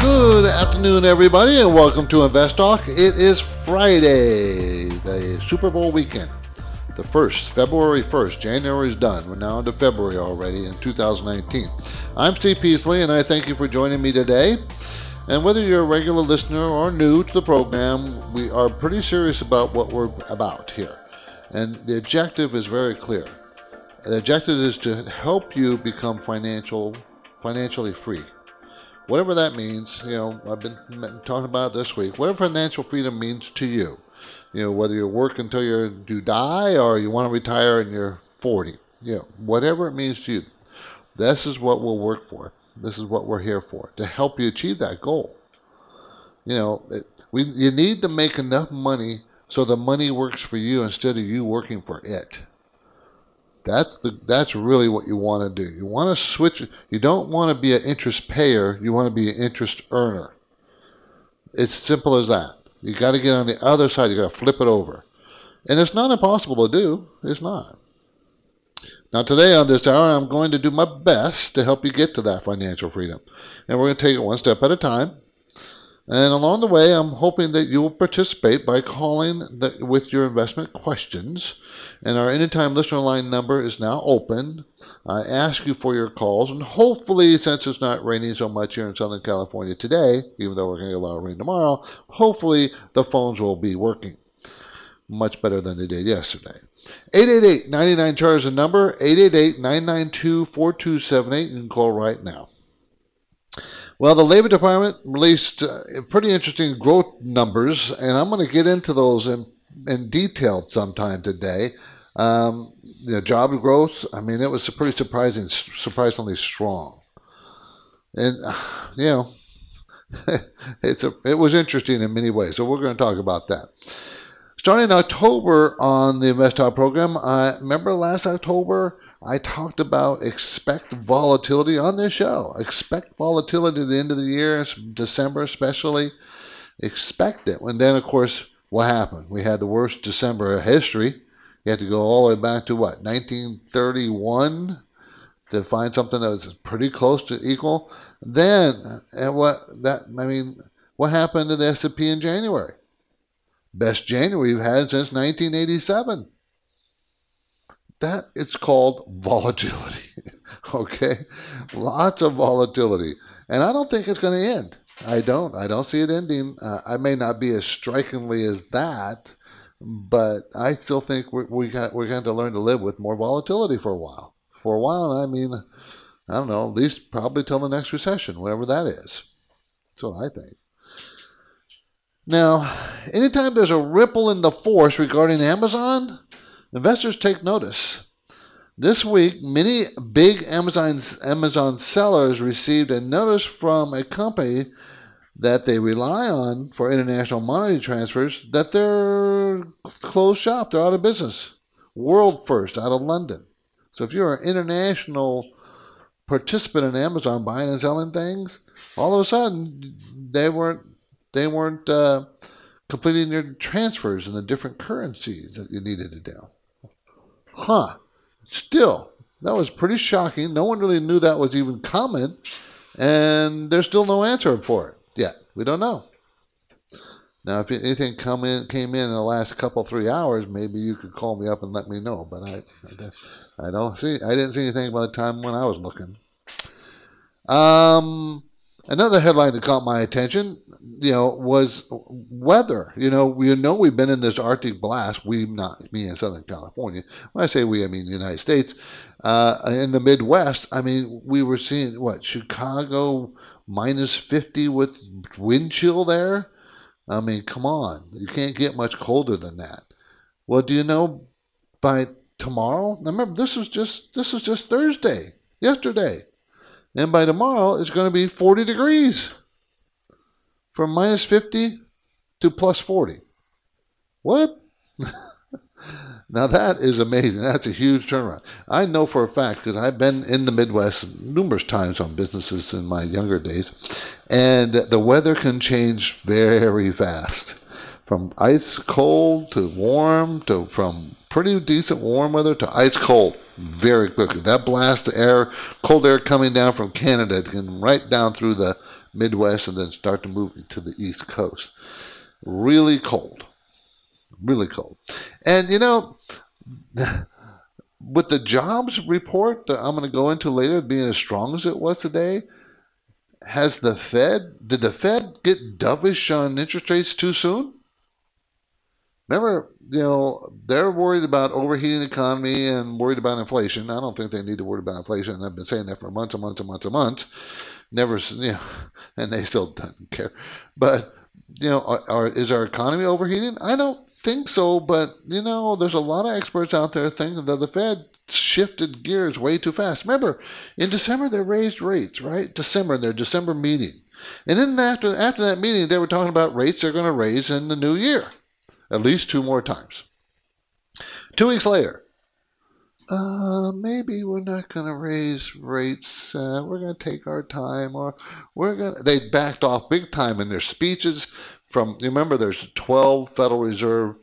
Good afternoon, everybody, and welcome to Invest Talk. It is Friday, the Super Bowl weekend. The 1st, February 1st. January is done. We're now into February already in 2019. I'm Steve Peasley, and I thank you for joining me today. And whether you're a regular listener or new to the program, we are pretty serious about what we're about here. And the objective is very clear. The objective is to help you become financial, financially free. Whatever that means, you know, I've been talking about this week. Whatever financial freedom means to you, you know, whether you work until you you die or you want to retire and you're 40, you know, whatever it means to you, this is what we'll work for. This is what we're here for to help you achieve that goal. You know, it, we you need to make enough money so the money works for you instead of you working for it. That's the that's really what you want to do. You want to switch. You don't want to be an interest payer. You want to be an interest earner. It's simple as that. You got to get on the other side. You got to flip it over, and it's not impossible to do. It's not. Now today on this hour, I'm going to do my best to help you get to that financial freedom, and we're going to take it one step at a time. And along the way, I'm hoping that you will participate by calling the, with your investment questions. And our anytime listener line number is now open. I ask you for your calls, and hopefully, since it's not raining so much here in Southern California today, even though we're going to get a lot of rain tomorrow, hopefully the phones will be working much better than they did yesterday. 888-99 chart is the number 888-992-4278 you can call right now well, the Labor Department released uh, pretty interesting growth numbers, and I'm going to get into those in, in detail sometime today. Um, job growth, I mean, it was pretty surprising, surprisingly strong. And, you know, it's a, it was interesting in many ways. So we're going to talk about that. Starting in October on the Invest Talk program, I remember last October I talked about expect volatility on this show. Expect volatility at the end of the year, December especially. Expect it. And then, of course, what happened? We had the worst December of history. You had to go all the way back to what, 1931 to find something that was pretty close to equal. Then, and what that I mean, what happened to the S&P in January? Best January we've had since 1987 that it's called volatility. okay, lots of volatility, and I don't think it's going to end. I don't. I don't see it ending. Uh, I may not be as strikingly as that, but I still think we're, we got, we're going to learn to live with more volatility for a while. For a while, I mean, I don't know, at least probably till the next recession, whatever that is. That's what I think. Now, anytime there's a ripple in the force regarding Amazon, Investors take notice. This week, many big Amazon's, Amazon sellers received a notice from a company that they rely on for international money transfers that they're closed shop, they're out of business. World First out of London. So if you're an international participant in Amazon buying and selling things, all of a sudden they weren't they weren't uh, completing their transfers in the different currencies that you needed to do. Huh. Still, that was pretty shocking. No one really knew that was even common, and there's still no answer for it yet. We don't know. Now, if anything come in, came in in the last couple three hours, maybe you could call me up and let me know. But I, I don't see. I didn't see anything by the time when I was looking. Um, another headline that caught my attention you know, was weather. You know, we know we've been in this Arctic blast. We not me in Southern California. When I say we, I mean the United States. Uh, in the Midwest, I mean, we were seeing what Chicago minus fifty with wind chill there. I mean, come on, you can't get much colder than that. Well, do you know by tomorrow? Remember, this was just this was just Thursday, yesterday. And by tomorrow, it's going to be 40 degrees from minus 50 to plus 40. What? now that is amazing. That's a huge turnaround. I know for a fact because I've been in the Midwest numerous times on businesses in my younger days, and the weather can change very fast. From ice cold to warm to from pretty decent warm weather to ice cold very quickly. That blast of air, cold air coming down from Canada can right down through the Midwest and then start to move to the East Coast. Really cold. Really cold. And you know, with the jobs report that I'm going to go into later being as strong as it was today, has the Fed, did the Fed get dovish on interest rates too soon? Remember, you know, they're worried about overheating the economy and worried about inflation. I don't think they need to worry about inflation. I've been saying that for months and months and months and months. Never, you know, and they still don't care. But, you know, are, are, is our economy overheating? I don't think so. But, you know, there's a lot of experts out there thinking that the Fed shifted gears way too fast. Remember, in December, they raised rates, right? December, in their December meeting. And then after, after that meeting, they were talking about rates they're going to raise in the new year at least two more times. Two weeks later, uh, maybe we're not going to raise rates. Uh, we're going to take our time, or we're going. to... They backed off big time in their speeches. From you remember, there's 12 Federal Reserve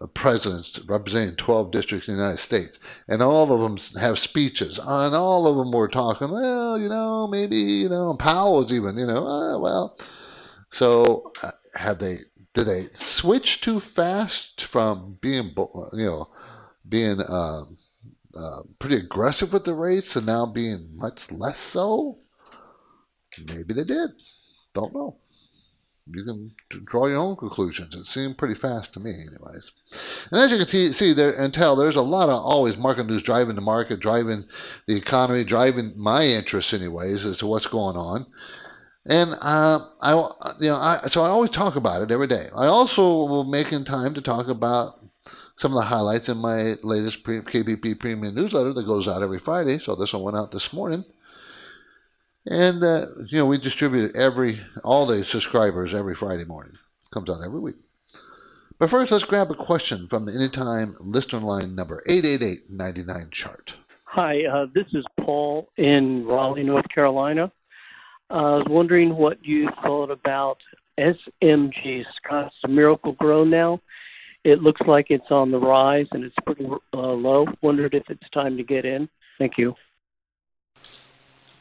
uh, presidents representing 12 districts in the United States, and all of them have speeches, and all of them were talking. Well, you know, maybe you know, Powell was even, you know, uh, well. So uh, have they did they switch too fast from being you know being uh, uh, pretty aggressive with the rates and now being much less so? Maybe they did. Don't know. You can draw your own conclusions. It seemed pretty fast to me, anyways. And as you can see, there and tell, there's a lot of always market news driving the market, driving the economy, driving my interests, anyways, as to what's going on. And uh, I, you know, I, so I always talk about it every day. I also will make in time to talk about some of the highlights in my latest pre- KPP Premium newsletter that goes out every Friday. So this one went out this morning, and uh, you know we distribute every all the subscribers every Friday morning. It comes out every week. But first, let's grab a question from the Anytime listener line number 888 chart. Hi, uh, this is Paul in Raleigh, North Carolina. I was wondering what you thought about SMG, Scott's Miracle Grow now. It looks like it's on the rise and it's pretty uh, low. Wondered if it's time to get in. Thank you.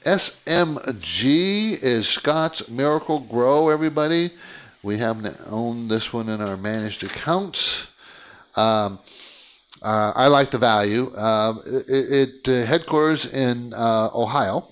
SMG is Scott's Miracle-Gro, everybody. We happen to own this one in our managed accounts. Um, uh, I like the value. Uh, it, it uh, headquarters in uh, Ohio.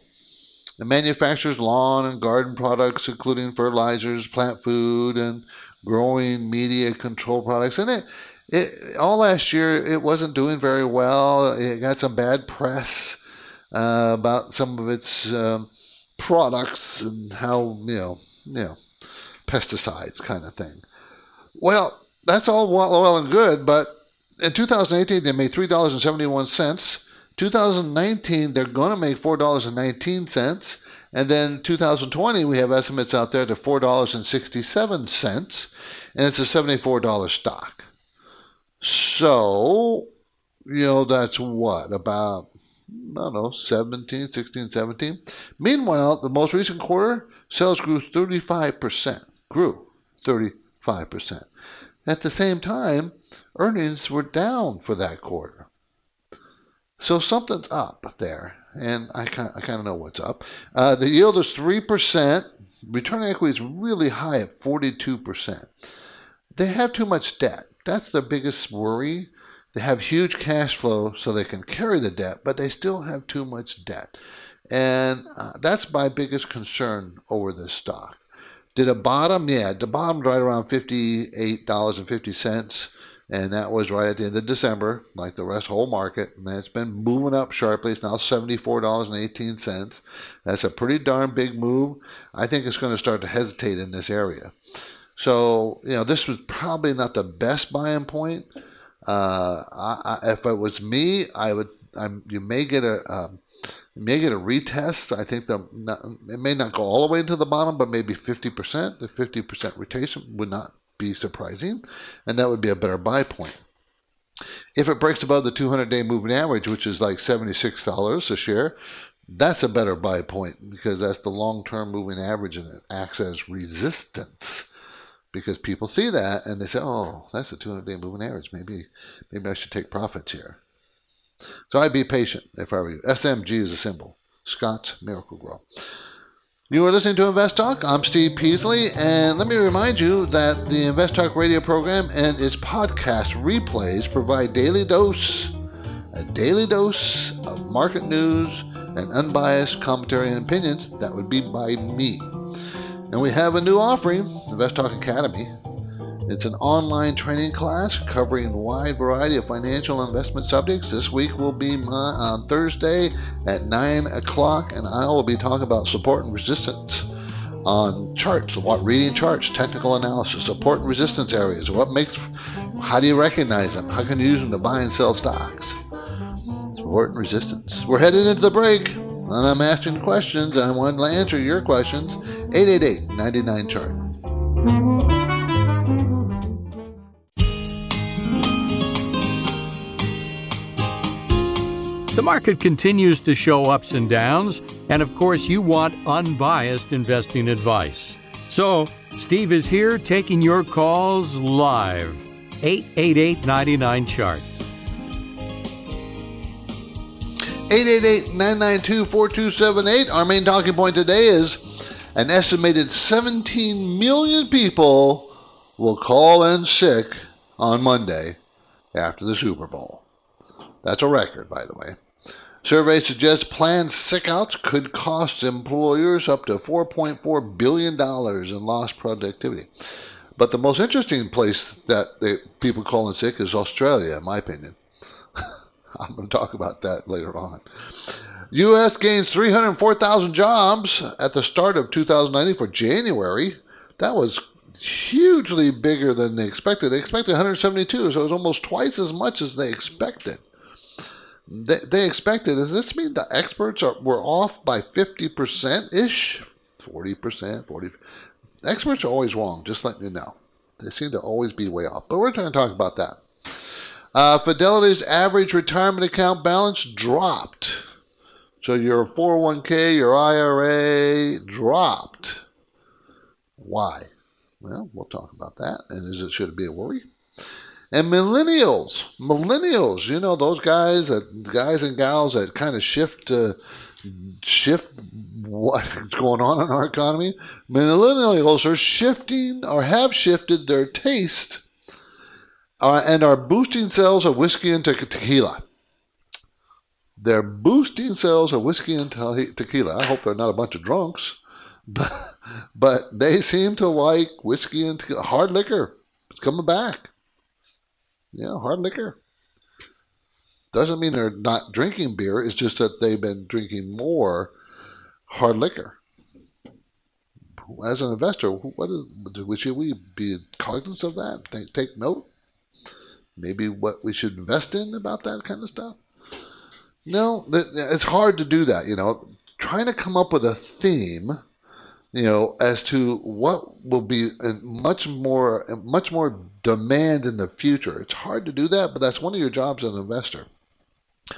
It manufactures lawn and garden products, including fertilizers, plant food, and growing media control products. And it, it all last year, it wasn't doing very well. It got some bad press uh, about some of its um, products and how you know, you know, pesticides kind of thing. Well, that's all well, and good, but in 2018 they made three dollars and seventy one cents 2019, they're going to make $4.19. And then 2020, we have estimates out there to $4.67. And it's a $74 stock. So, you know, that's what? About, I don't know, 17, 16, 17. Meanwhile, the most recent quarter, sales grew 35%. Grew 35%. At the same time, earnings were down for that quarter. So something's up there, and I kind I kind of know what's up. Uh, the yield is three percent. Return on equity is really high at forty-two percent. They have too much debt. That's their biggest worry. They have huge cash flow, so they can carry the debt, but they still have too much debt, and uh, that's my biggest concern over this stock. Did it bottom? Yeah, the bottom right around fifty-eight dollars and fifty cents and that was right at the end of December, like the rest whole market. And it's been moving up sharply. It's now seventy-four dollars and eighteen cents. That's a pretty darn big move. I think it's going to start to hesitate in this area. So you know, this was probably not the best buying point. Uh, I, I, if it was me, I would. I'm, you may get a, um, may get a retest. I think the it may not go all the way to the bottom, but maybe 50%. The 50% rotation would not be surprising, and that would be a better buy point. If it breaks above the 200 day moving average, which is like $76 a share, that's a better buy point because that's the long term moving average and it acts as resistance because people see that and they say, "Oh, that's a 200-day moving average. Maybe, maybe I should take profits here." So I'd be patient if I were you. SMG is a symbol. Scott's Miracle-Gro. You are listening to Invest Talk. I'm Steve Peasley, and let me remind you that the Invest Talk radio program and its podcast replays provide daily dose, a daily dose of market news and unbiased commentary and opinions. That would be by me. And we have a new offering, Invest Talk Academy. It's an online training class covering a wide variety of financial investment subjects. This week will be my, on Thursday at 9 o'clock, and I will be talking about support and resistance on charts, what reading charts, technical analysis, support and resistance areas, what makes, how do you recognize them? How can you use them to buy and sell stocks? Support and resistance. We're headed into the break and I'm asking questions. I want to answer your questions. 888 99 chart. The market continues to show ups and downs, and of course, you want unbiased investing advice. So, Steve is here taking your calls live. 888 99 chart. 888-992-4278. Our main talking point today is an estimated 17 million people will call in sick on Monday after the Super Bowl. That's a record, by the way. Surveys suggest planned sickouts could cost employers up to $4.4 billion in lost productivity. But the most interesting place that they, people call in sick is Australia, in my opinion. I'm going to talk about that later on. U.S. gains 304,000 jobs at the start of 2019 for January. That was hugely bigger than they expected. They expected 172, so it was almost twice as much as they expected. They, they expected, does this mean the experts are, were off by 50% ish? 40%, 40 Experts are always wrong, just let you know. They seem to always be way off. But we're going to talk about that. Uh, Fidelity's average retirement account balance dropped. So your 401k, your IRA dropped. Why? Well, we'll talk about that. And is it should it be a worry? And millennials, millennials, you know those guys that guys and gals that kind of shift uh, shift what's going on in our economy. Millennials are shifting or have shifted their taste uh, and are boosting sales of whiskey and te- tequila. They're boosting sales of whiskey and te- tequila. I hope they're not a bunch of drunks, but, but they seem to like whiskey and tequila. Hard liquor. It's coming back. Yeah, hard liquor. Doesn't mean they're not drinking beer. It's just that they've been drinking more hard liquor. As an investor, what is? Should we be cognizant of that? Take, take note maybe what we should invest in about that kind of stuff? No, it's hard to do that. You know, trying to come up with a theme, you know, as to what will be much more, much more demand in the future. It's hard to do that, but that's one of your jobs as an investor.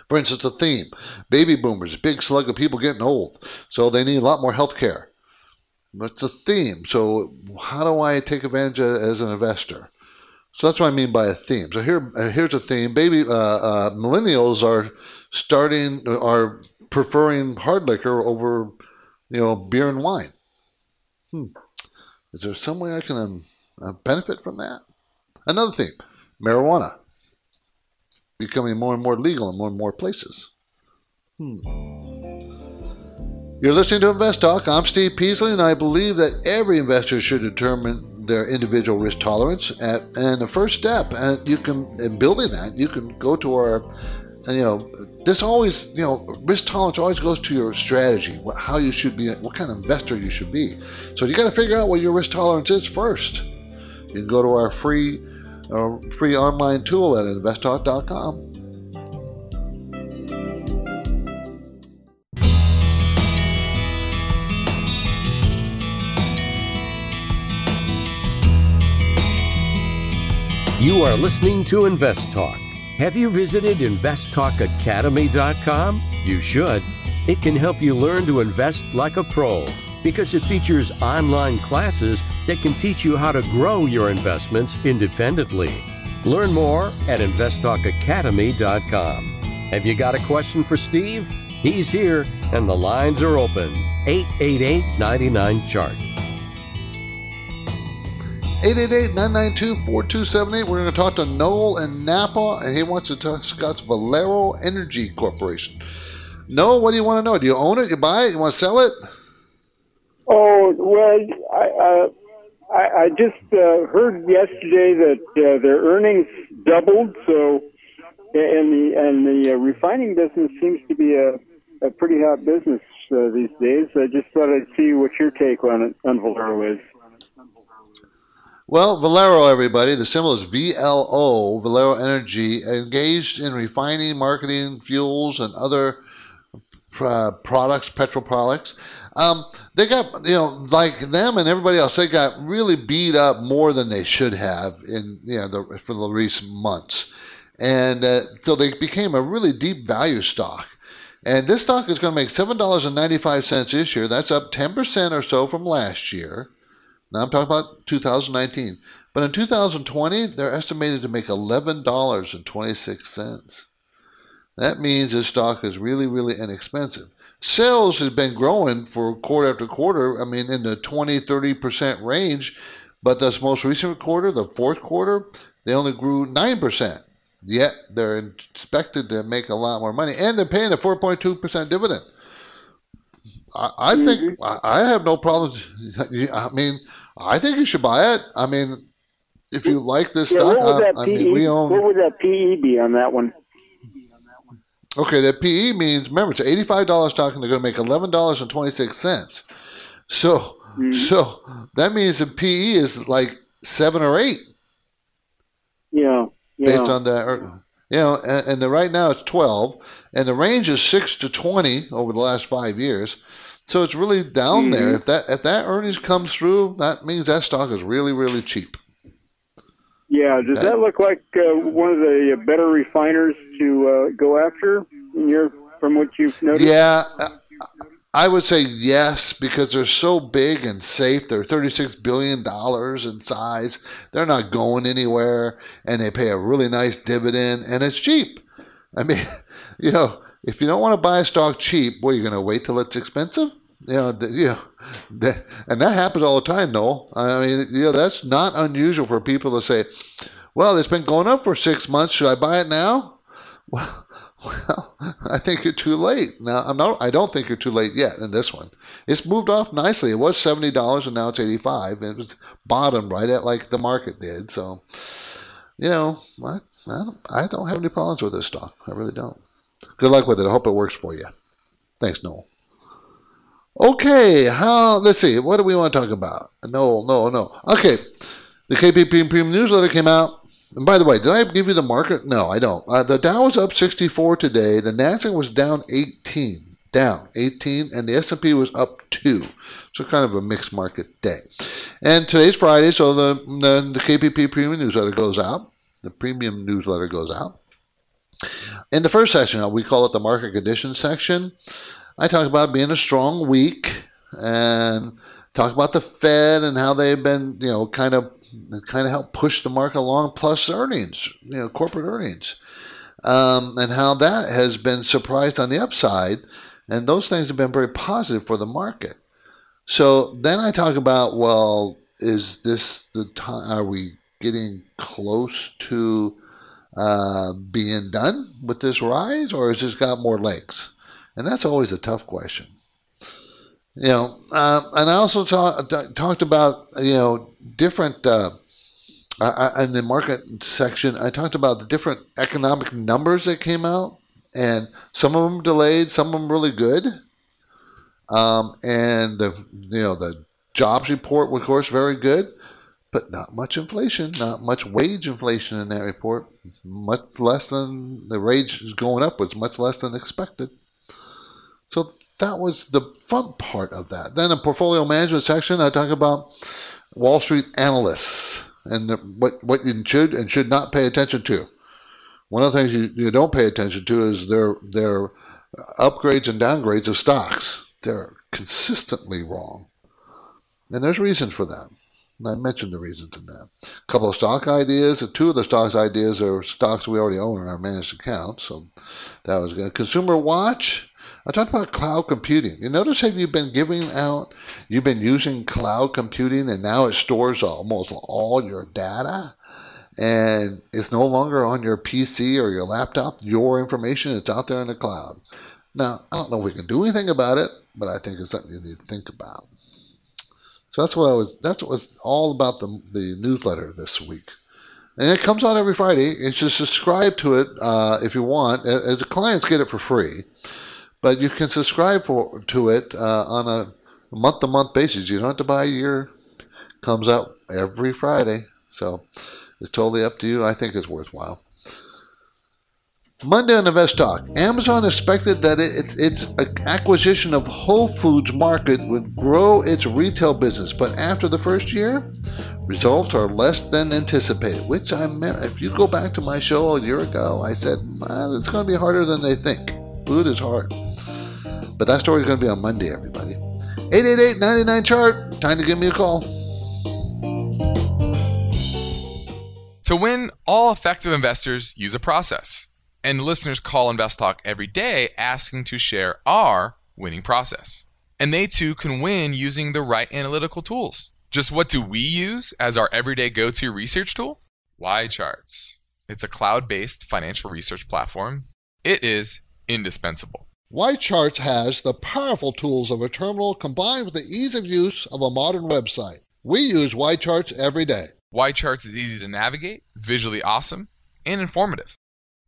For instance, a theme: baby boomers, big slug of people getting old, so they need a lot more health care. That's a theme. So how do I take advantage of, as an investor? So that's what I mean by a theme. So here, uh, here's a theme. Baby, uh, uh, millennials are starting, are preferring hard liquor over, you know, beer and wine. Hmm. Is there some way I can um, uh, benefit from that? Another thing, marijuana, becoming more and more legal in more and more places. Hmm. You're listening to Invest Talk. I'm Steve Peasley, and I believe that every investor should determine their individual risk tolerance. At, and the first step, and you can, in building that, you can go to our, and you know, this always, you know, risk tolerance always goes to your strategy, what, how you should be, what kind of investor you should be. So you got to figure out what your risk tolerance is first. You can go to our free, uh, free online tool at investtalk.com. You are listening to Invest Talk have you visited investtalkacademy.com? You should. It can help you learn to invest like a pro because it features online classes that can teach you how to grow your investments independently. Learn more at investtalkacademy.com. Have you got a question for Steve? He's here and the lines are open. 888 99 Chart. 888-992-4278. We're going to talk to Noel in Napa, and he wants to discuss Valero Energy Corporation. Noel, what do you want to know? Do you own it? You buy it? You want to sell it? Oh well, I uh, I, I just uh, heard yesterday that uh, their earnings doubled. So, and the and the uh, refining business seems to be a, a pretty hot business uh, these days. I just thought I'd see what your take on it on Valero is. Well, Valero, everybody, the symbol is VLO, Valero Energy, engaged in refining, marketing, fuels, and other products, petrol products. Um, they got, you know, like them and everybody else, they got really beat up more than they should have in, you know, the, for the recent months. And uh, so they became a really deep value stock. And this stock is going to make $7.95 this year. That's up 10% or so from last year. Now I'm talking about 2019. But in 2020, they're estimated to make $11.26. That means this stock is really, really inexpensive. Sales has been growing for quarter after quarter, I mean, in the 20, 30% range. But this most recent quarter, the fourth quarter, they only grew 9%. Yet they're expected to make a lot more money. And they're paying a 4.2% dividend. I, I think mm-hmm. I have no problems. I mean, I think you should buy it. I mean, if you like this yeah, stock, uh, I, mean, we own. What would that PE be on that one? Okay, that PE means remember it's eighty-five dollars stock, and they're going to make eleven dollars and twenty-six cents. So, mm-hmm. so that means the PE is like seven or eight. Yeah, yeah. Based on that, you know, and, and the, right now it's twelve, and the range is six to twenty over the last five years. So it's really down mm-hmm. there. If that if that earnings comes through, that means that stock is really really cheap. Yeah, does that look like uh, one of the better refiners to uh, go after in your from what you've noticed? Yeah, I would say yes because they're so big and safe. They're thirty-six billion dollars in size. They're not going anywhere, and they pay a really nice dividend, and it's cheap. I mean, you know, if you don't want to buy a stock cheap, well, you're going to wait till it's expensive. You know, you know, and that happens all the time, Noel. I mean, you know, that's not unusual for people to say, "Well, it's been going up for six months. Should I buy it now?" Well, well, I think you're too late. Now, I'm not. I don't think you're too late yet in this one. It's moved off nicely. It was seventy dollars, and now it's eighty-five. It was bottom right at like the market did. So, you know, I, I don't, I don't have any problems with this stock. I really don't. Good luck with it. I hope it works for you. Thanks, Noel. Okay, how? Let's see. What do we want to talk about? No, no, no. Okay, the KPP Premium Newsletter came out. And by the way, did I give you the market? No, I don't. Uh, the Dow was up 64 today. The Nasdaq was down 18, down 18, and the S&P was up two. So kind of a mixed market day. And today's Friday, so the, the, the KPP Premium Newsletter goes out. The Premium Newsletter goes out. In the first section, we call it the market conditions section. I talk about being a strong week and talk about the Fed and how they've been, you know, kind of kind of help push the market along, plus earnings, you know, corporate earnings, um, and how that has been surprised on the upside, and those things have been very positive for the market. So then I talk about, well, is this the time? Are we getting close to uh, being done with this rise, or has this got more legs? And that's always a tough question. You know, uh, and I also talk, talked about you know different uh, I, in the market section. I talked about the different economic numbers that came out, and some of them delayed, some of them really good. Um, and the you know the jobs report, was, of course, very good but not much inflation, not much wage inflation in that report. Much less than the wage is going up was much less than expected. So that was the front part of that. Then in portfolio management section, I talk about Wall Street analysts. and what what you should and should not pay attention to. One of the things you, you don't pay attention to is their their upgrades and downgrades of stocks. They're consistently wrong, and there's reasons for that. And I mentioned the reasons in that. A couple of stock ideas. Two of the stocks ideas are stocks we already own in our managed account, so that was good. Consumer Watch. I talked about cloud computing. You notice have you've been giving out, you've been using cloud computing, and now it stores almost all your data, and it's no longer on your PC or your laptop. Your information it's out there in the cloud. Now I don't know if we can do anything about it, but I think it's something you need to think about. So that's what I was. That's what was all about the the newsletter this week, and it comes out every Friday. You should subscribe to it uh, if you want. As the clients get it for free, but you can subscribe for to it uh, on a month to month basis. You don't have to buy a year. Comes out every Friday, so it's totally up to you. I think it's worthwhile. Monday on Invest Talk, Amazon expected that its its acquisition of Whole Foods Market would grow its retail business, but after the first year, results are less than anticipated. Which I meant, if you go back to my show a year ago, I said it's going to be harder than they think. Food is hard, but that story is going to be on Monday, everybody. 888-99 chart. Time to give me a call. To win, all effective investors use a process and listeners call Invest Talk every day asking to share our winning process. And they too can win using the right analytical tools. Just what do we use as our everyday go to research tool? YCharts. It's a cloud based financial research platform. It is indispensable. YCharts has the powerful tools of a terminal combined with the ease of use of a modern website. We use YCharts every day. YCharts is easy to navigate, visually awesome, and informative.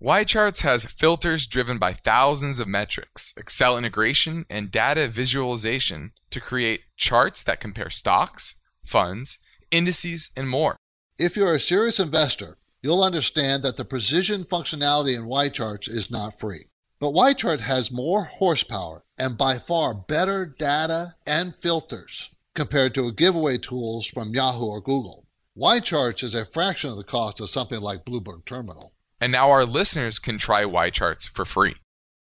YCharts has filters driven by thousands of metrics, Excel integration, and data visualization to create charts that compare stocks, funds, indices, and more. If you're a serious investor, you'll understand that the precision functionality in YCharts is not free. But YChart has more horsepower and by far better data and filters compared to giveaway tools from Yahoo or Google. YCharts is a fraction of the cost of something like Bloomberg Terminal. And now our listeners can try YCharts for free.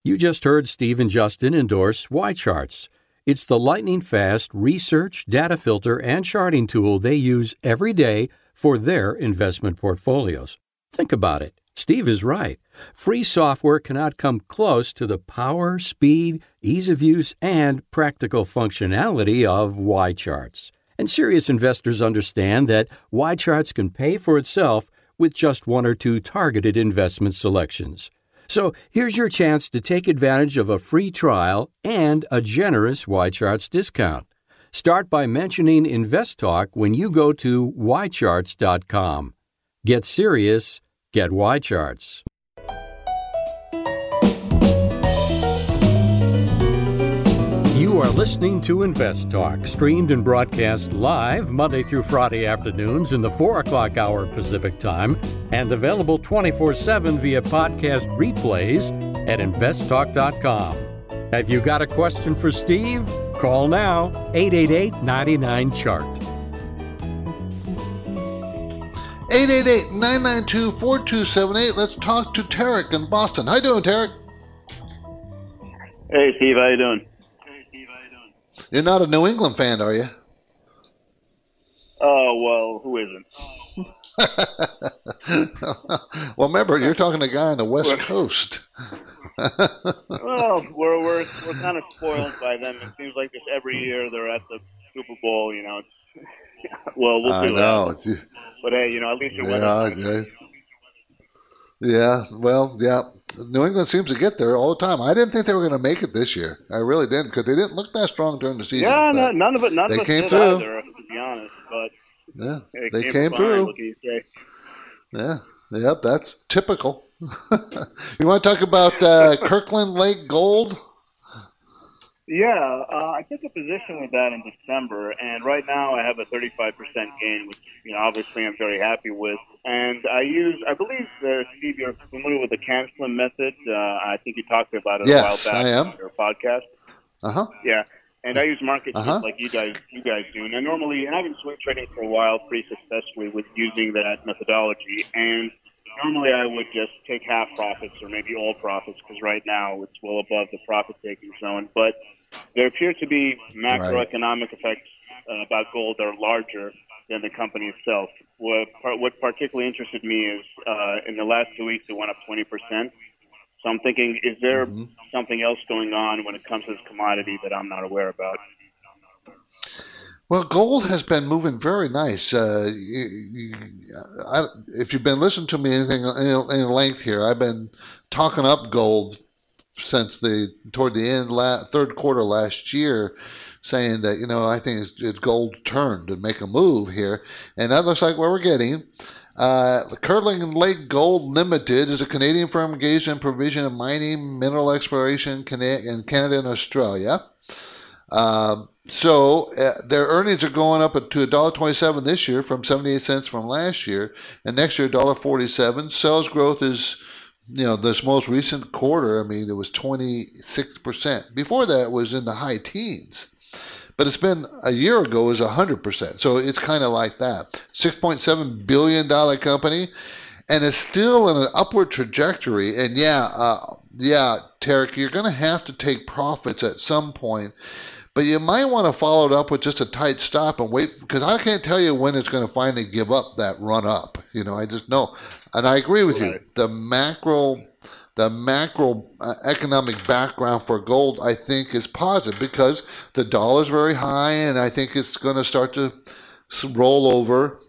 You just heard Steve and Justin endorse YCharts. It's the lightning fast research, data filter, and charting tool they use every day for their investment portfolios. Think about it. Steve is right. Free software cannot come close to the power, speed, ease of use, and practical functionality of YCharts. And serious investors understand that YCharts can pay for itself with just one or two targeted investment selections. So here's your chance to take advantage of a free trial and a generous YCharts discount. Start by mentioning InvestTalk when you go to ycharts.com. Get serious, get Y charts. You are listening to Invest Talk, streamed and broadcast live Monday through Friday afternoons in the 4 o'clock hour Pacific Time, and available 24 7 via podcast replays at investtalk.com. Have you got a question for Steve? Call now 888 99 Chart. 888 992 4278. Let's talk to Tarek in Boston. How you doing, Tarek? Hey, Steve. How you doing? Hey, Steve. How you doing? You're not a New England fan, are you? Oh well, who isn't? well, remember, you're talking to a guy on the West Coast. well, we're we're we're kind of spoiled by them. It seems like this every year they're at the Super Bowl. You know, well, we'll I know. It's, but hey, you know, at least your yeah, yeah. yeah, well, yeah. New England seems to get there all the time. I didn't think they were going to make it this year. I really didn't because they didn't look that strong during the season. Yeah, no, none of it. None they of came through. Either, to be honest, but yeah, they came, came through. what can you say? Yeah, yep, that's typical. you want to talk about uh, Kirkland Lake Gold? Yeah, uh, I took a position with that in December, and right now I have a 35% gain, which you know obviously I'm very happy with. And I use, I believe, uh, Steve, you're familiar with the CAN SLIM method. Uh, I think you talked about it Yes, a while back I am. on your podcast. Uh huh. Yeah, and I use market Uh-huh. like you guys you guys do. And I normally, and I've been swing trading for a while, pretty successfully with using that methodology. And normally, I would just take half profits or maybe all profits because right now it's well above the profit taking zone. But there appear to be macroeconomic effects uh, about gold that are larger than the company itself. What, par- what particularly interested me is uh, in the last two weeks it went up 20%. So I'm thinking, is there something else going on when it comes to this commodity that I'm not aware about? Well, gold has been moving very nice. Uh, I, if you've been listening to me anything any, length here, I've been talking up gold since the toward the end la, third quarter last year, saying that you know I think it's, it's gold turned to make a move here, and that looks like what we're getting. Uh, Kirkland Lake Gold Limited is a Canadian firm engaged in provision of mining, mineral exploration in Canada and Australia. Um, so uh, their earnings are going up to $1.27 this year from 78 cents from last year, and next year $1.47. Sales growth is, you know, this most recent quarter. I mean, it was 26%. Before that, was in the high teens. But it's been a year ago was 100%. So it's kind of like that. $6.7 billion company, and it's still in an upward trajectory. And yeah, uh, yeah, Tarek, you're going to have to take profits at some point. But you might want to follow it up with just a tight stop and wait because I can't tell you when it's going to finally give up that run up. You know, I just know, and I agree with you. The macro, the macro uh, economic background for gold, I think, is positive because the dollar is very high, and I think it's going to start to roll over.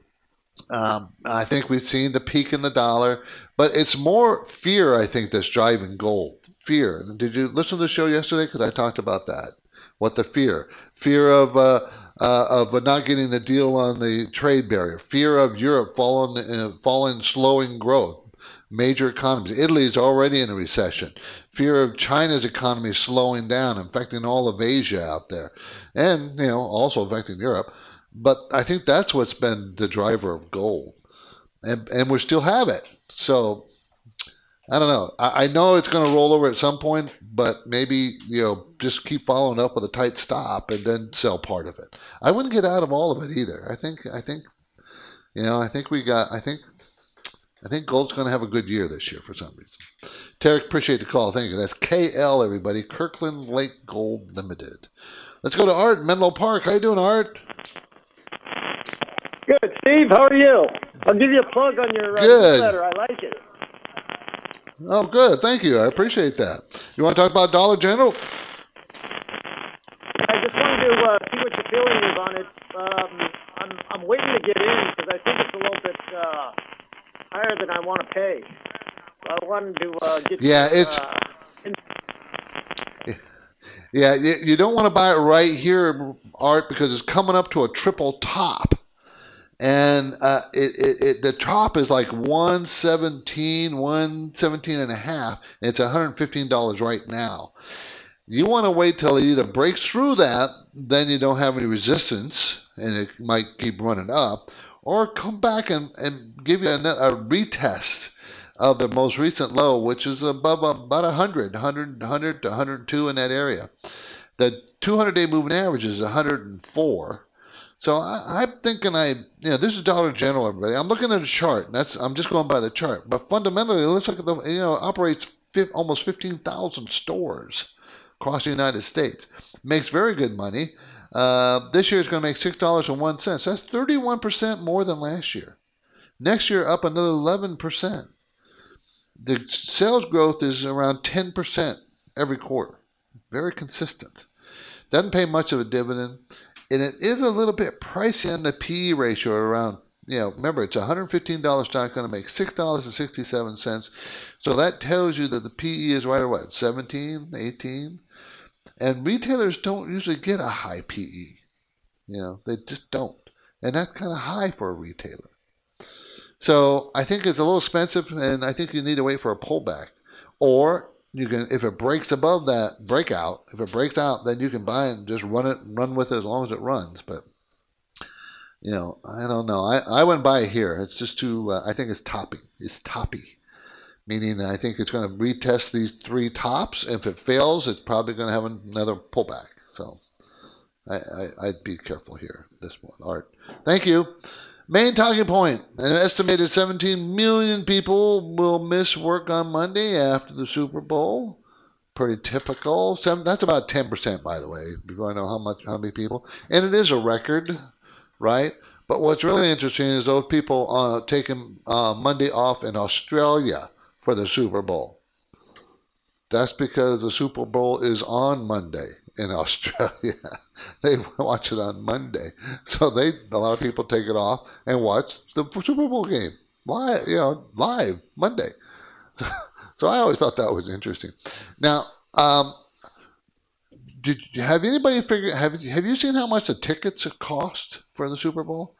Um, I think we've seen the peak in the dollar, but it's more fear, I think, that's driving gold. Fear. Did you listen to the show yesterday? Because I talked about that. What the fear? Fear of uh, uh, of not getting a deal on the trade barrier. Fear of Europe falling, uh, falling, slowing growth. Major economies. Italy is already in a recession. Fear of China's economy slowing down, affecting all of Asia out there, and you know also affecting Europe. But I think that's what's been the driver of gold, and and we still have it. So I don't know. I, I know it's going to roll over at some point, but maybe you know just keep following up with a tight stop and then sell part of it. I wouldn't get out of all of it either. I think I think you know I think we got I think I think gold's going to have a good year this year for some reason. Tarek, appreciate the call. Thank you. That's KL everybody. Kirkland Lake Gold Limited. Let's go to Art Menlo Park. How you doing, Art? Good, Steve. How are you? I'll give you a plug on your uh, Good. newsletter. I like it. Oh, good. Thank you. I appreciate that. You want to talk about Dollar General? I just wanted to uh, see what your feeling is on it. Um, I'm I'm waiting to get in because I think it's a little bit uh, higher than I want to pay. I wanted to uh, get. Yeah, it's- Uh, Yeah, you, you don't want to buy it right here, Art, because it's coming up to a triple top. And uh, it, it, it, the top is like 117, 117 and a half. It's $115 right now. You want to wait till it either breaks through that, then you don't have any resistance and it might keep running up, or come back and, and give you a, a retest of the most recent low, which is above about 100, 100, 100 to 102 in that area. The 200 day moving average is 104. So I, I'm thinking I, you know, this is Dollar General, everybody. I'm looking at a chart. And that's I'm just going by the chart, but fundamentally, it looks like the you know operates fi- almost 15,000 stores across the United States. Makes very good money. Uh, this year it's going to make six dollars and one cent. So that's 31 percent more than last year. Next year up another 11 percent. The sales growth is around 10 percent every quarter. Very consistent. Doesn't pay much of a dividend, and it is a little bit pricey on the PE ratio around. You know, remember it's a $115 stock going to make $6.67. So that tells you that the PE is right at what, 17, 18? And retailers don't usually get a high PE. You know, they just don't. And that's kind of high for a retailer. So I think it's a little expensive, and I think you need to wait for a pullback. Or you can, if it breaks above that breakout, if it breaks out, then you can buy it and just run it, run with it as long as it runs. But you know, I don't know. I, I wouldn't buy it here. It's just too. Uh, I think it's toppy. It's toppy, meaning I think it's going to retest these three tops. If it fails, it's probably going to have another pullback. So I, I, would be careful here. This one, Art. Thank you. Main talking point an estimated 17 million people will miss work on Monday after the Super Bowl. Pretty typical. Seven, that's about 10%, by the way, if you want to know how much, how many people. And it is a record, right? But what's really interesting is those people uh, taking uh, Monday off in Australia for the Super Bowl. That's because the Super Bowl is on Monday in Australia. they watch it on Monday, so they a lot of people take it off and watch the Super Bowl game live. You know, live Monday. So, so I always thought that was interesting. Now, um, did have anybody figured have have you seen how much the tickets cost for the Super Bowl?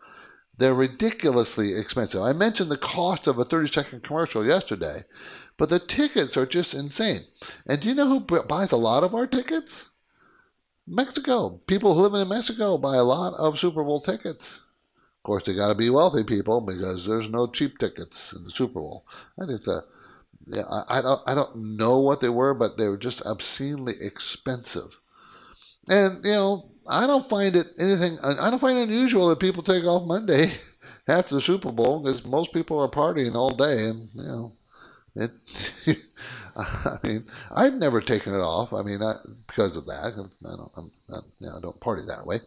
They're ridiculously expensive. I mentioned the cost of a 30 second commercial yesterday, but the tickets are just insane. And do you know who buys a lot of our tickets? Mexico. People living in Mexico buy a lot of Super Bowl tickets. Of course, they got to be wealthy people because there's no cheap tickets in the Super Bowl. I think the yeah, I, I don't I don't know what they were, but they were just obscenely expensive. And you know, I don't find it anything. I don't find it unusual that people take off Monday after the Super Bowl because most people are partying all day, and you know, it. I mean, I've never taken it off. I mean, I, because of that, I don't, I'm, I, you know, I don't party that way.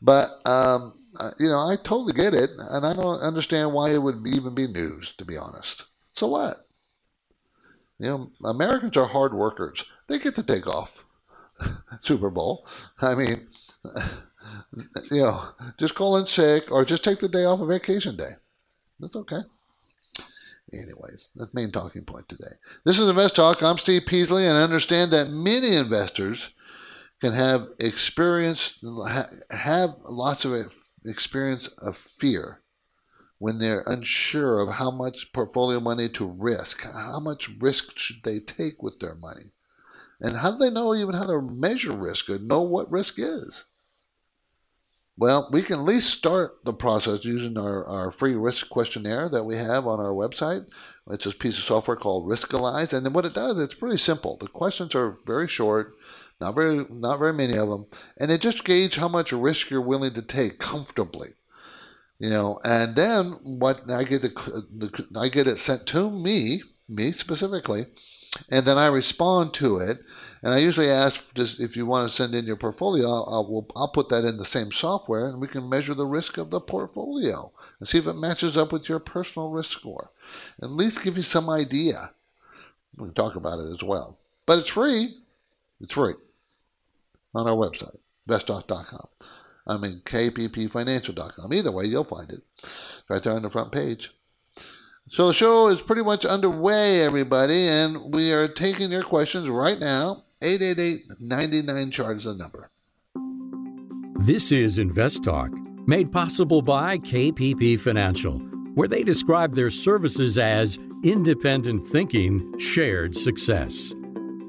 But um, you know, I totally get it, and I don't understand why it would even be news. To be honest, so what? You know, Americans are hard workers. They get to take off Super Bowl. I mean, you know, just call in sick or just take the day off a vacation day. That's okay. Anyways, that's the main talking point today. This is Invest Talk. I'm Steve Peasley, and I understand that many investors can have experience, have lots of experience of fear when they're unsure of how much portfolio money to risk. How much risk should they take with their money? And how do they know even how to measure risk or know what risk is? Well, we can at least start the process using our, our free risk questionnaire that we have on our website. It's a piece of software called Riskalyze, and then what it does, it's pretty simple. The questions are very short, not very not very many of them, and they just gauge how much risk you're willing to take comfortably. You know, and then what I get the, the I get it sent to me, me specifically, and then I respond to it and I usually ask just if you want to send in your portfolio, I'll, I'll, I'll put that in the same software and we can measure the risk of the portfolio and see if it matches up with your personal risk score. At least give you some idea. We can talk about it as well. But it's free. It's free on our website, investtalk.com. I mean, kppfinancial.com. Either way, you'll find it right there on the front page. So the show is pretty much underway, everybody, and we are taking your questions right now 888 99 chart is the number. This is Invest Talk, made possible by KPP Financial, where they describe their services as independent thinking, shared success.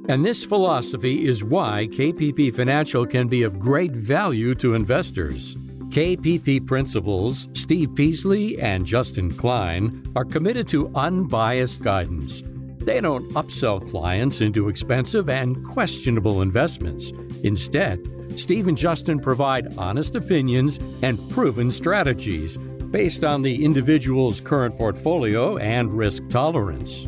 And this philosophy is why KPP Financial can be of great value to investors. KPP principals Steve Peasley and Justin Klein are committed to unbiased guidance they don't upsell clients into expensive and questionable investments. Instead, Steve and Justin provide honest opinions and proven strategies based on the individual's current portfolio and risk tolerance.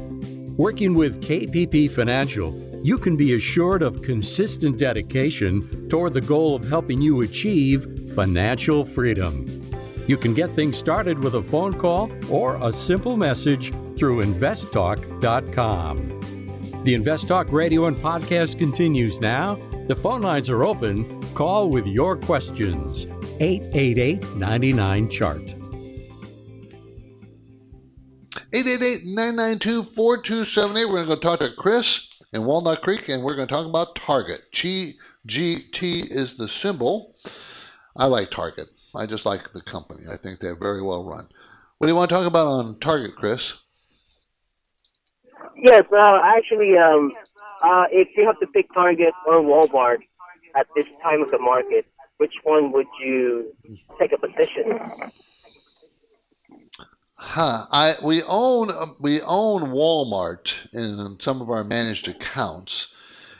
Working with KPP Financial, you can be assured of consistent dedication toward the goal of helping you achieve financial freedom. You can get things started with a phone call or a simple message through investtalk.com. The Invest Talk radio and podcast continues now. The phone lines are open. Call with your questions. 888 99 Chart. 888-992-4278. We're going to go talk to Chris in Walnut Creek, and we're going to talk about Target. GGT is the symbol. I like Target. I just like the company. I think they're very well run. What do you want to talk about on Target, Chris? Yes, uh, actually, um, uh, if you have to pick Target or Walmart at this time of the market, which one would you take a position? Huh. I we own we own Walmart in some of our managed accounts,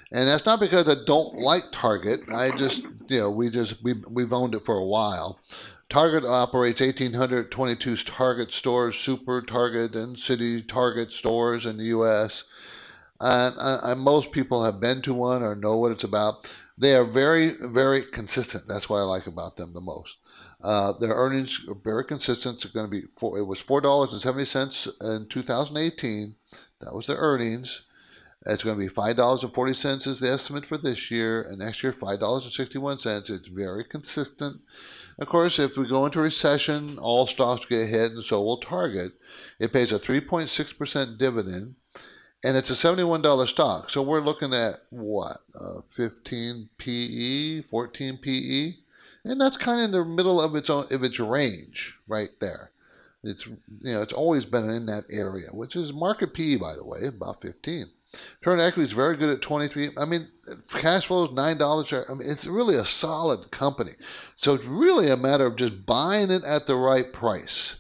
and that's not because I don't like Target. I just you you know we just we we've owned it for a while. Target operates 1,822 Target stores, Super Target, and City Target stores in the U.S. And, most people have been to one or know what it's about. They are very, very consistent. That's what I like about them the most. Uh, their earnings are very consistent. It's going to be four, it was four dollars and seventy cents in 2018. That was their earnings. It's going to be five dollars and forty cents is the estimate for this year, and next year five dollars and sixty-one cents. It's very consistent. Of course, if we go into recession, all stocks get hit, and so will Target. It pays a 3.6% dividend, and it's a $71 stock. So we're looking at what, uh, 15 PE, 14 PE, and that's kind of in the middle of its own of its range right there. It's you know it's always been in that area, which is market PE by the way, about 15. Return equity is very good at 23. I mean, cash flow is nine dollars. I mean, it's really a solid company. So it's really a matter of just buying it at the right price.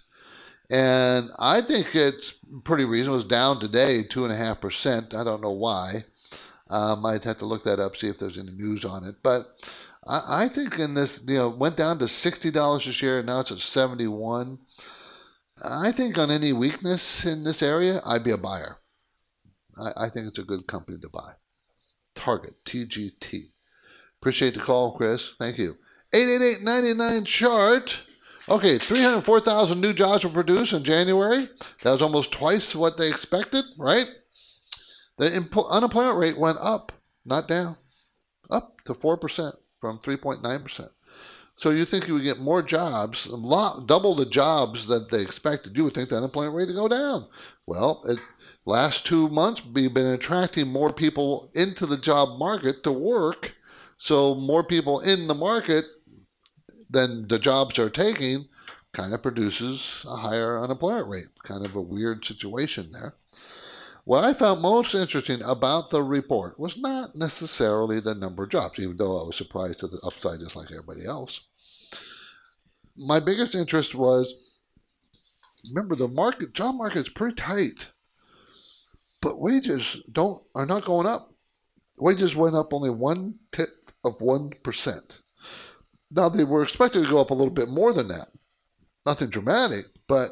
And I think it's pretty reasonable. It's down today two and a half percent. I don't know why. Um, I'd have to look that up, see if there's any news on it. But I, I think in this, you know, went down to sixty dollars a share. and Now it's at seventy-one. I think on any weakness in this area, I'd be a buyer. I, I think it's a good company to buy. Target, TGT. Appreciate the call, Chris. Thank you. 888 chart. Okay, 304,000 new jobs were produced in January. That was almost twice what they expected, right? The impo- unemployment rate went up, not down, up to 4% from 3.9%. So you think you would get more jobs, lot, double the jobs that they expected. You would think the unemployment rate to go down. Well, it, last two months we've been attracting more people into the job market to work. So more people in the market than the jobs are taking kind of produces a higher unemployment rate. Kind of a weird situation there. What I found most interesting about the report was not necessarily the number of jobs, even though I was surprised to the upside just like everybody else. My biggest interest was remember the market job market is pretty tight. But wages don't are not going up. Wages went up only one tenth of one percent. Now they were expected to go up a little bit more than that. Nothing dramatic, but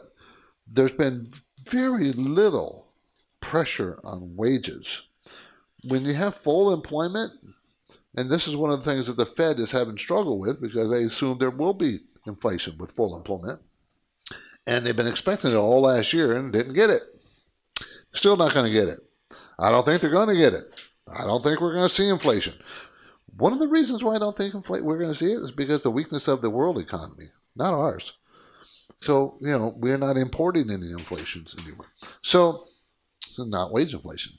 there's been very little pressure on wages. When you have full employment, and this is one of the things that the Fed is having struggle with because they assume there will be inflation with full employment. And they've been expecting it all last year and didn't get it. Still not going to get it. I don't think they're going to get it. I don't think we're going to see inflation. One of the reasons why I don't think inflation we're going to see it is because the weakness of the world economy, not ours. So, you know, we're not importing any inflations anywhere. So, it's not wage inflation.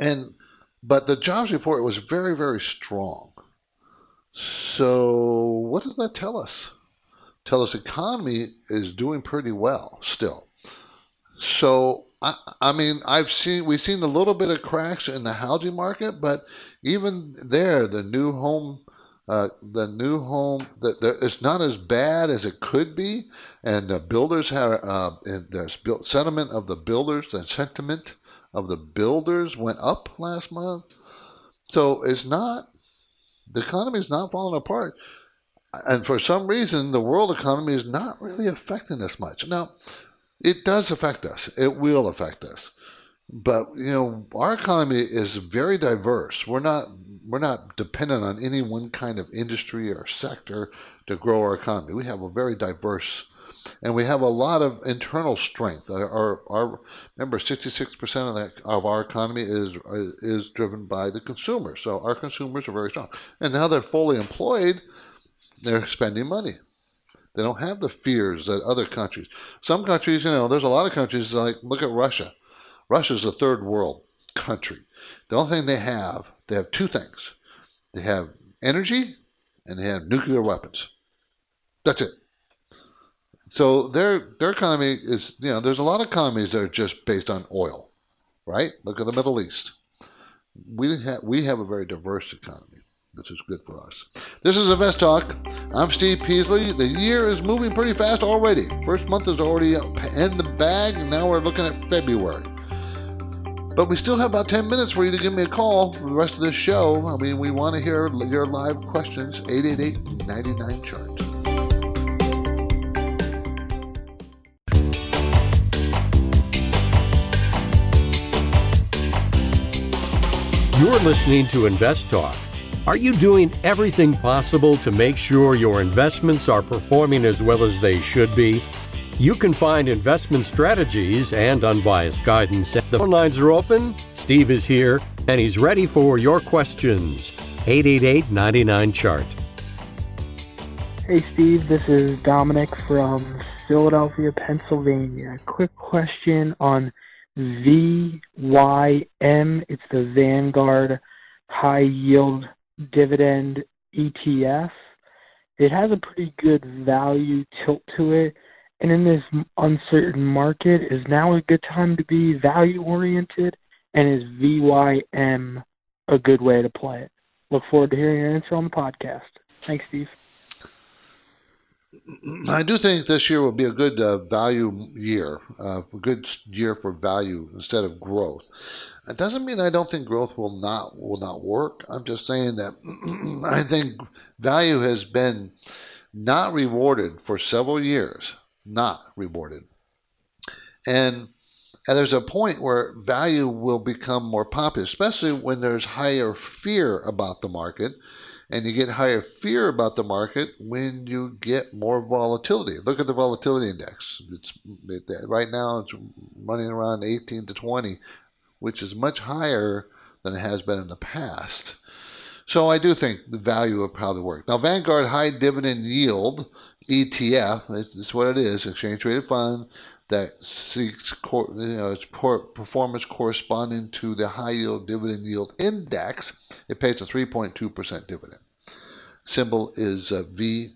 And but the jobs report was very, very strong. So what does that tell us? Tell us economy is doing pretty well still. So I, I mean I've seen we've seen a little bit of cracks in the housing market, but even there the new home uh, the new home that it's not as bad as it could be, and the builders have uh, there's built sentiment of the builders, the sentiment of the builders went up last month. So it's not the economy is not falling apart, and for some reason the world economy is not really affecting us much. Now, it does affect us. It will affect us. But you know, our economy is very diverse. We're not we're not dependent on any one kind of industry or sector to grow our economy. We have a very diverse, and we have a lot of internal strength. Our, our remember, 66% of, that, of our economy is uh, is driven by the consumer. So our consumers are very strong, and now they're fully employed. They're spending money. They don't have the fears that other countries. Some countries, you know, there's a lot of countries like look at Russia. Russia's a third world country. The only thing they have they have two things they have energy and they have nuclear weapons. That's it. So their their economy is you know there's a lot of economies that are just based on oil, right? Look at the Middle East. We have we have a very diverse economy, which is good for us. This is Invest Talk. I'm Steve Peasley. The year is moving pretty fast already. First month is already in the bag, and now we're looking at February. But we still have about 10 minutes for you to give me a call for the rest of this show. I mean, we want to hear your live questions. 888 99 chart. You're listening to Invest Talk. Are you doing everything possible to make sure your investments are performing as well as they should be? You can find investment strategies and unbiased guidance. The phone lines are open. Steve is here, and he's ready for your questions. 888 99 Chart. Hey, Steve, this is Dominic from Philadelphia, Pennsylvania. Quick question on VYM. It's the Vanguard High Yield Dividend ETF. It has a pretty good value tilt to it. And in this uncertain market, is now a good time to be value oriented? And is VYM a good way to play it? Look forward to hearing your answer on the podcast. Thanks, Steve. I do think this year will be a good uh, value year, uh, a good year for value instead of growth. It doesn't mean I don't think growth will not will not work. I'm just saying that I think value has been not rewarded for several years, not rewarded, and and there's a point where value will become more popular, especially when there's higher fear about the market and you get higher fear about the market when you get more volatility. Look at the volatility index. It's it, right now it's running around 18 to 20, which is much higher than it has been in the past. So I do think the value of how they work. Now, Vanguard High Dividend Yield ETF, this is what it is, exchange traded fund that seeks you know, performance corresponding to the high yield dividend yield index. It pays a 3.2% dividend. Symbol is VYM.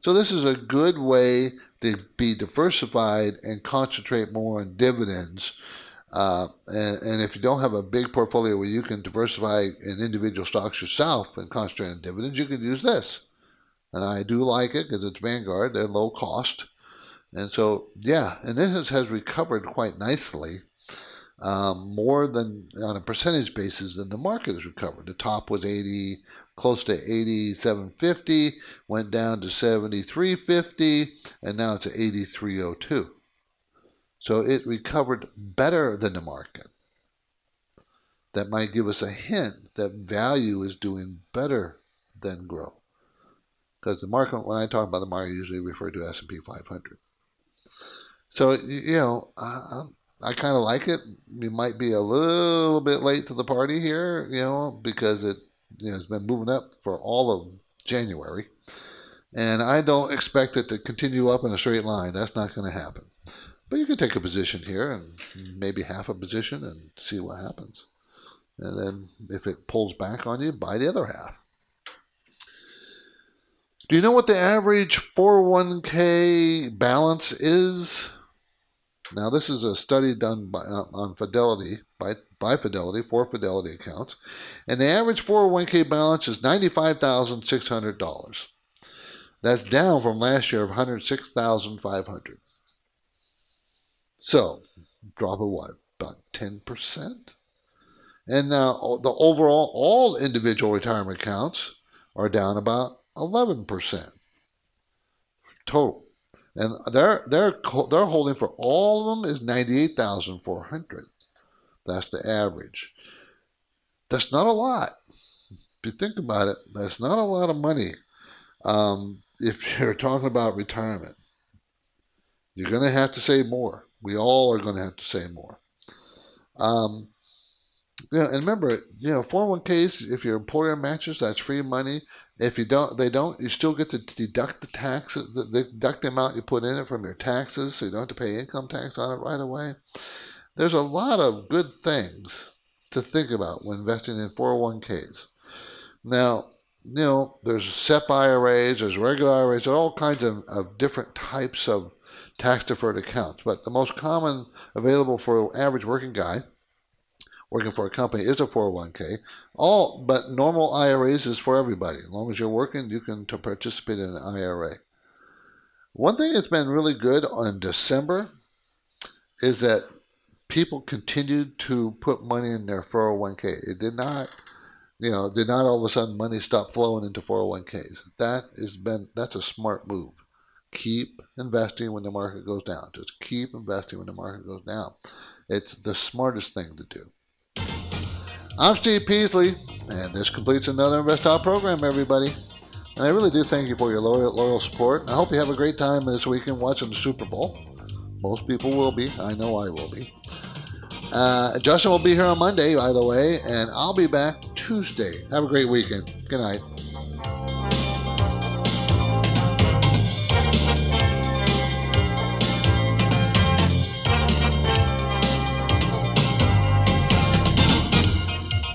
So this is a good way to be diversified and concentrate more on dividends. Uh, and, and, if you don't have a big portfolio where you can diversify in individual stocks yourself and concentrate on dividends, you can use this. And I do like it because it's Vanguard, they're low cost. And so, yeah, and this has recovered quite nicely, um, more than on a percentage basis than the market has recovered. The top was 80, close to 87.50, went down to 73.50, and now it's at 83.02. So it recovered better than the market. That might give us a hint that value is doing better than growth. Because the market, when I talk about the market, I usually refer to S&P 500. So you know, I, I kind of like it. You might be a little bit late to the party here, you know, because it you know, has been moving up for all of January, and I don't expect it to continue up in a straight line. That's not going to happen. But you can take a position here and maybe half a position and see what happens. And then if it pulls back on you, buy the other half. Do you know what the average 401k balance is? Now, this is a study done by, uh, on Fidelity, by, by Fidelity, for Fidelity accounts. And the average 401k balance is $95,600. That's down from last year of 106500 So, drop of what? About 10%? And now the overall, all individual retirement accounts are down about 11% total. And their their their holding for all of them is 98,400. That's the average. That's not a lot. If you think about it, that's not a lot of money. Um, if you're talking about retirement, you're going to have to save more. We all are going to have to save more. Um, know, and remember, you know, 401ks, if your employer matches, that's free money. If you don't, they don't. You still get to deduct the taxes, the, deduct the amount you put in it from your taxes, so you don't have to pay income tax on it right away. There's a lot of good things to think about when investing in 401ks. Now, you know, there's SEP IRAs, there's regular IRAs, there are all kinds of, of different types of tax deferred accounts. But the most common available for the average working guy working for a company is a 401k. All but normal IRAs is for everybody. As long as you're working, you can participate in an IRA. One thing that's been really good on December is that people continued to put money in their 401k. It did not, you know, did not all of a sudden money stop flowing into 401ks. That has been that's a smart move. Keep investing when the market goes down. Just keep investing when the market goes down. It's the smartest thing to do. I'm Steve Peasley, and this completes another Invest Talk program, everybody. And I really do thank you for your loyal, loyal support. I hope you have a great time this weekend watching the Super Bowl. Most people will be. I know I will be. Uh, Justin will be here on Monday, by the way, and I'll be back Tuesday. Have a great weekend. Good night.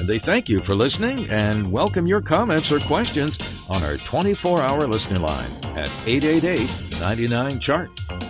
And they thank you for listening and welcome your comments or questions on our 24 hour listener line at 888 99 Chart.